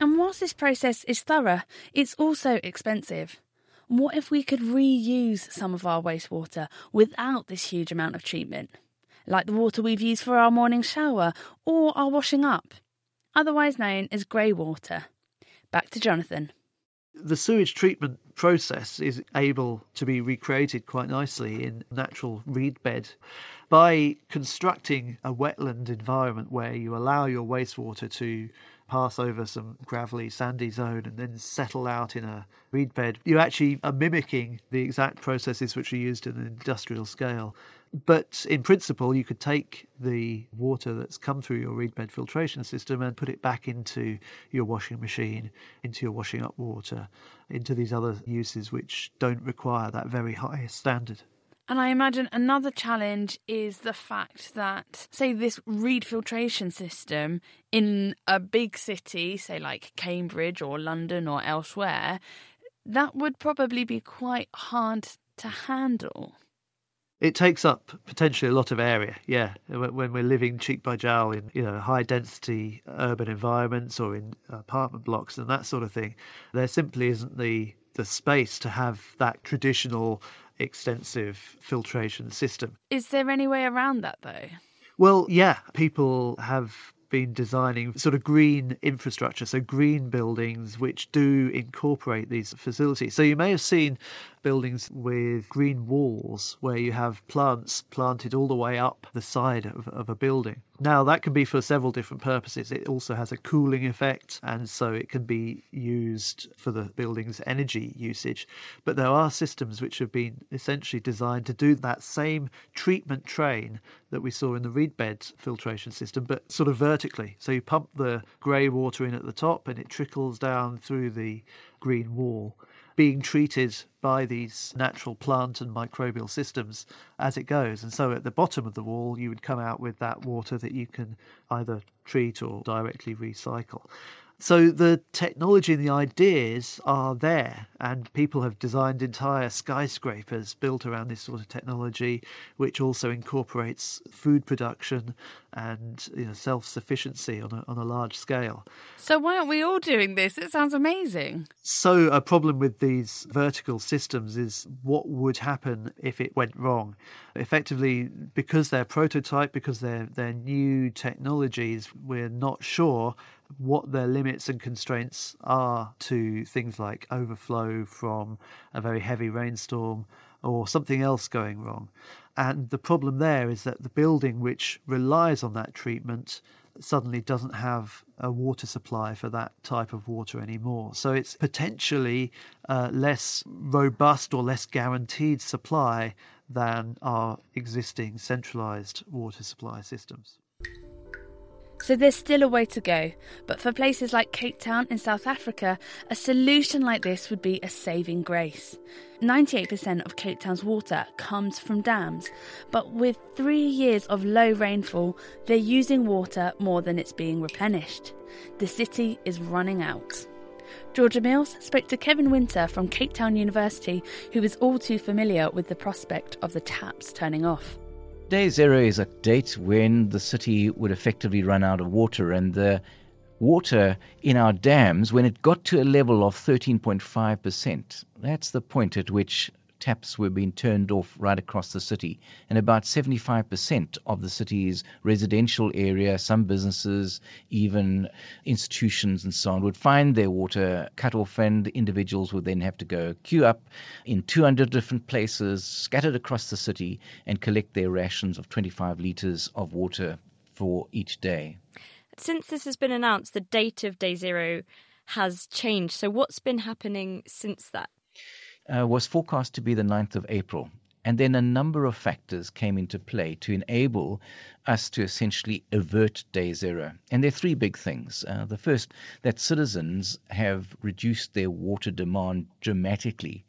And whilst this process is thorough, it's also expensive. What if we could reuse some of our wastewater without this huge amount of treatment? Like the water we've used for our morning shower or our washing up, otherwise known as grey water. Back to Jonathan. The sewage treatment process is able to be recreated quite nicely in natural reed bed by constructing a wetland environment where you allow your wastewater to pass over some gravelly, sandy zone and then settle out in a reed bed. You actually are mimicking the exact processes which are used in an industrial scale. But in principle, you could take the water that's come through your reed bed filtration system and put it back into your washing machine, into your washing up water, into these other uses which don't require that very high standard. And I imagine another challenge is the fact that, say, this reed filtration system in a big city, say like Cambridge or London or elsewhere, that would probably be quite hard to handle. It takes up potentially a lot of area, yeah. When we're living cheek by jowl in you know high density urban environments or in apartment blocks and that sort of thing, there simply isn't the the space to have that traditional extensive filtration system. Is there any way around that though? Well, yeah, people have been designing sort of green infrastructure, so green buildings which do incorporate these facilities. So you may have seen buildings with green walls where you have plants planted all the way up the side of, of a building. Now, that can be for several different purposes. It also has a cooling effect, and so it can be used for the building's energy usage. But there are systems which have been essentially designed to do that same treatment train that we saw in the reed bed filtration system, but sort of vertically. So you pump the grey water in at the top, and it trickles down through the green wall being treated by these natural plant and microbial systems as it goes. And so at the bottom of the wall, you would come out with that water that you can either treat or directly recycle. So the technology and the ideas are there, and people have designed entire skyscrapers built around this sort of technology, which also incorporates food production and you know, self-sufficiency on a, on a large scale. So why aren't we all doing this? It sounds amazing. So a problem with these vertical systems is what would happen if it went wrong. Effectively, because they're prototype, because they're they're new technologies, we're not sure what their limits and constraints are to things like overflow from a very heavy rainstorm or something else going wrong. And the problem there is that the building which relies on that treatment suddenly doesn't have a water supply for that type of water anymore. So it's potentially less robust or less guaranteed supply than our existing centralized water supply systems. So there's still a way to go, but for places like Cape Town in South Africa, a solution like this would be a saving grace. 98% of Cape Town's water comes from dams, but with three years of low rainfall, they're using water more than it's being replenished. The city is running out. Georgia Mills spoke to Kevin Winter from Cape Town University, who is all too familiar with the prospect of the taps turning off. Day zero is a date when the city would effectively run out of water, and the water in our dams when it got to a level of 13.5%. That's the point at which taps were being turned off right across the city. And about 75% of the city's residential area, some businesses, even institutions and so on, would find their water cut off, and individuals would then have to go queue up in 200 different places scattered across the city and collect their rations of 25 litres of water for each day. Since this has been announced, the date of day zero has changed. So, what's been happening since that? Uh, was forecast to be the 9th of April. And then a number of factors came into play to enable us to essentially avert day zero. And there are three big things. Uh, the first, that citizens have reduced their water demand dramatically.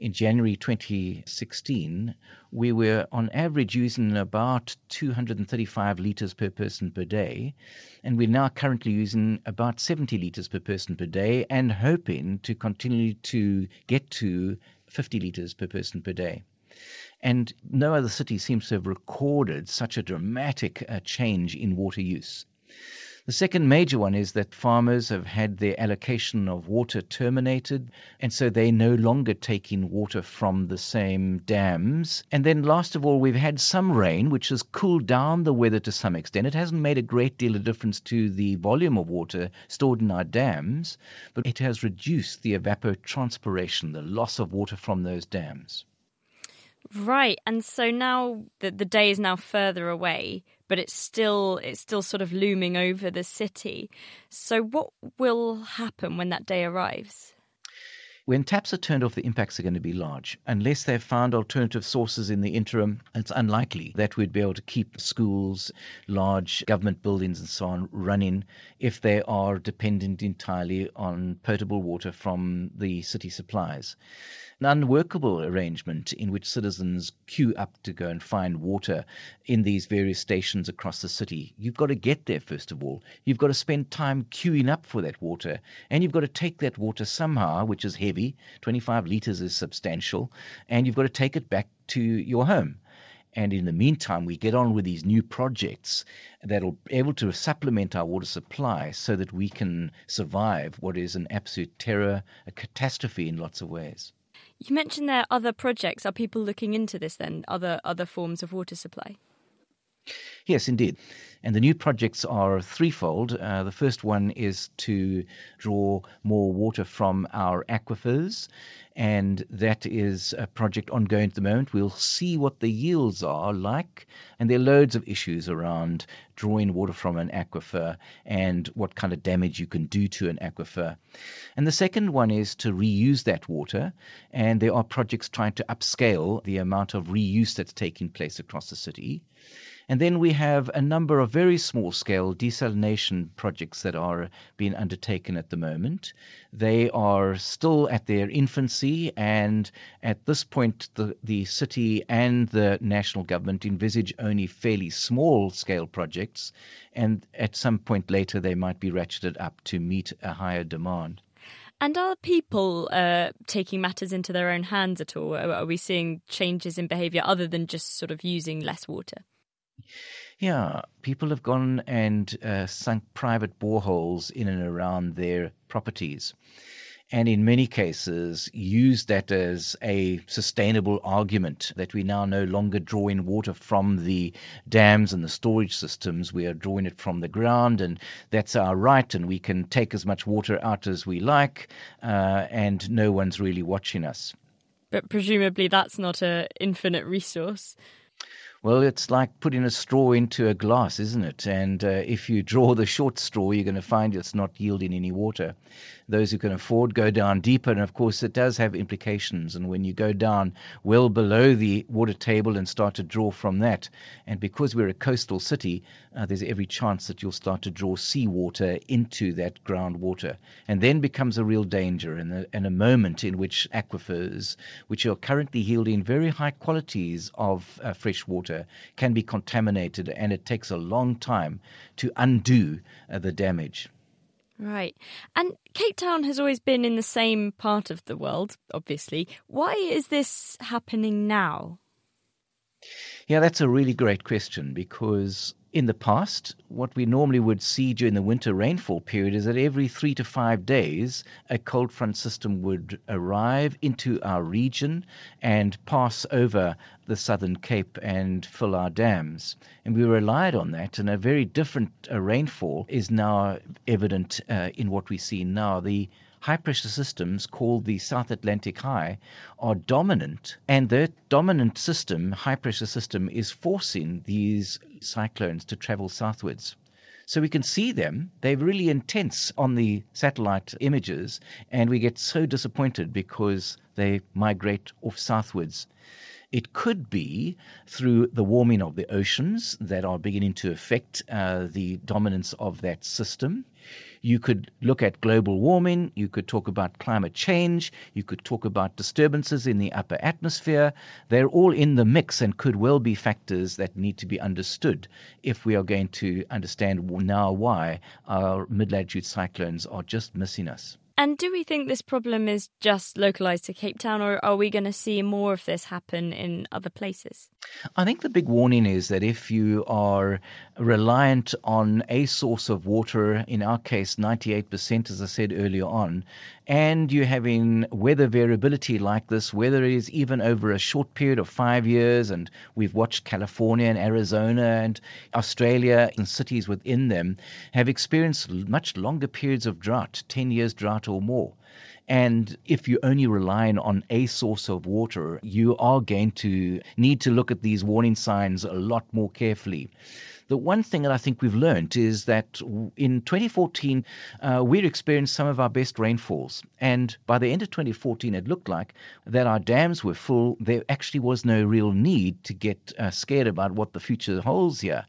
In January 2016, we were on average using about 235 litres per person per day, and we're now currently using about 70 litres per person per day and hoping to continue to get to 50 litres per person per day. And no other city seems to have recorded such a dramatic uh, change in water use. The second major one is that farmers have had their allocation of water terminated, and so they're no longer taking water from the same dams. And then, last of all, we've had some rain, which has cooled down the weather to some extent. It hasn't made a great deal of difference to the volume of water stored in our dams, but it has reduced the evapotranspiration, the loss of water from those dams. Right, and so now the the day is now further away, but it's still it's still sort of looming over the city. So what will happen when that day arrives? When taps are turned off, the impacts are going to be large. Unless they've found alternative sources in the interim, it's unlikely that we'd be able to keep schools, large government buildings, and so on running if they are dependent entirely on potable water from the city supplies an unworkable arrangement in which citizens queue up to go and find water in these various stations across the city. You've got to get there, first of all. You've got to spend time queuing up for that water. And you've got to take that water somehow, which is heavy 25 litres is substantial. And you've got to take it back to your home. And in the meantime, we get on with these new projects that'll be able to supplement our water supply so that we can survive what is an absolute terror, a catastrophe in lots of ways. You mentioned there are other projects. Are people looking into this then? Other other forms of water supply? Yes, indeed. And the new projects are threefold. Uh, the first one is to draw more water from our aquifers, and that is a project ongoing at the moment. We'll see what the yields are like, and there are loads of issues around drawing water from an aquifer and what kind of damage you can do to an aquifer. And the second one is to reuse that water, and there are projects trying to upscale the amount of reuse that's taking place across the city. And then we have a number of very small scale desalination projects that are being undertaken at the moment. They are still at their infancy, and at this point, the, the city and the national government envisage only fairly small scale projects, and at some point later, they might be ratcheted up to meet a higher demand. And are people uh, taking matters into their own hands at all? Are we seeing changes in behaviour other than just sort of using less water? Yeah, people have gone and uh, sunk private boreholes in and around their properties. And in many cases, used that as a sustainable argument that we now no longer draw in water from the dams and the storage systems. We are drawing it from the ground, and that's our right, and we can take as much water out as we like, uh, and no one's really watching us. But presumably, that's not an infinite resource. Well, it's like putting a straw into a glass, isn't it? And uh, if you draw the short straw, you're going to find it's not yielding any water. Those who can afford go down deeper, and of course, it does have implications. And when you go down well below the water table and start to draw from that, and because we're a coastal city, uh, there's every chance that you'll start to draw seawater into that groundwater, and then becomes a real danger and a, and a moment in which aquifers, which are currently yielding very high qualities of uh, fresh water, water can be contaminated and it takes a long time to undo uh, the damage. Right. And Cape Town has always been in the same part of the world, obviously. Why is this happening now? Yeah, that's a really great question because In the past, what we normally would see during the winter rainfall period is that every three to five days, a cold front system would arrive into our region and pass over the southern Cape and fill our dams. And we relied on that, and a very different uh, rainfall is now evident uh, in what we see now. The high pressure systems called the South Atlantic High are dominant, and that dominant system, high pressure system, is forcing these cyclones to travel southwards. So we can see them. They're really intense on the satellite images, and we get so disappointed because they migrate off southwards. It could be through the warming of the oceans that are beginning to affect uh, the dominance of that system. You could look at global warming, you could talk about climate change, you could talk about disturbances in the upper atmosphere. They're all in the mix and could well be factors that need to be understood if we are going to understand now why our mid latitude cyclones are just missing us. And do we think this problem is just localized to Cape Town, or are we going to see more of this happen in other places? I think the big warning is that if you are reliant on a source of water, in our case, 98%, as I said earlier on, and you're having weather variability like this, whether it is even over a short period of five years, and we've watched California and Arizona and Australia and cities within them have experienced much longer periods of drought, 10 years drought or more. And if you're only relying on a source of water, you are going to need to look at these warning signs a lot more carefully. The one thing that I think we've learned is that in 2014, uh, we experienced some of our best rainfalls. And by the end of 2014, it looked like that our dams were full. There actually was no real need to get uh, scared about what the future holds here.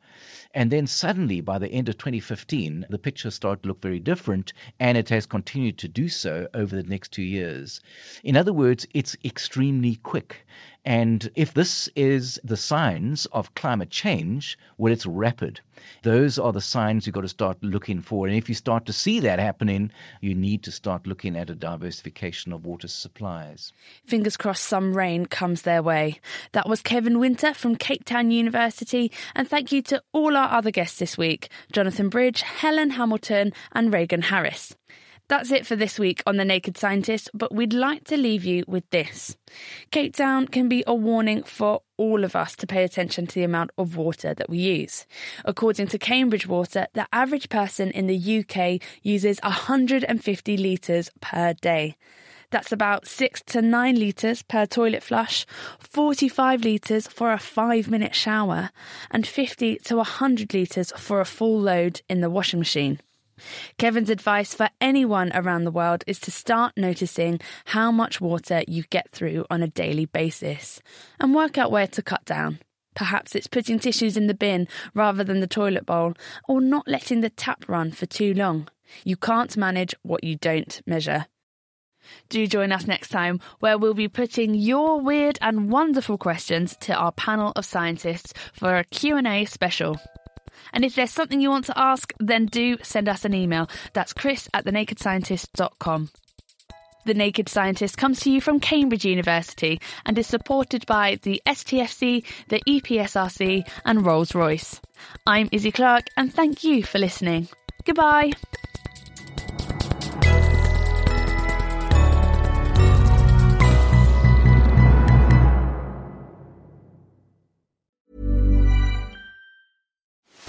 And then suddenly, by the end of 2015, the picture started to look very different, and it has continued to do so over the next two years. In other words, it's extremely quick. And if this is the signs of climate change, well, it's rapid. Those are the signs you've got to start looking for. And if you start to see that happening, you need to start looking at a diversification of water supplies. Fingers crossed some rain comes their way. That was Kevin Winter from Cape Town University. And thank you to all our other guests this week Jonathan Bridge, Helen Hamilton, and Reagan Harris. That's it for this week on The Naked Scientists, but we'd like to leave you with this. Cape Town can be a warning for all of us to pay attention to the amount of water that we use. According to Cambridge Water, the average person in the UK uses 150 litres per day. That's about 6 to 9 litres per toilet flush, 45 litres for a 5 minute shower, and 50 to 100 litres for a full load in the washing machine. Kevin's advice for anyone around the world is to start noticing how much water you get through on a daily basis and work out where to cut down. Perhaps it's putting tissues in the bin rather than the toilet bowl, or not letting the tap run for too long. You can't manage what you don't measure. Do join us next time where we'll be putting your weird and wonderful questions to our panel of scientists for a Q&A special. And if there's something you want to ask, then do send us an email. That's chris at thenakedscientists.com. The Naked Scientists comes to you from Cambridge University and is supported by the STFC, the EPSRC, and Rolls Royce. I'm Izzy Clark, and thank you for listening. Goodbye.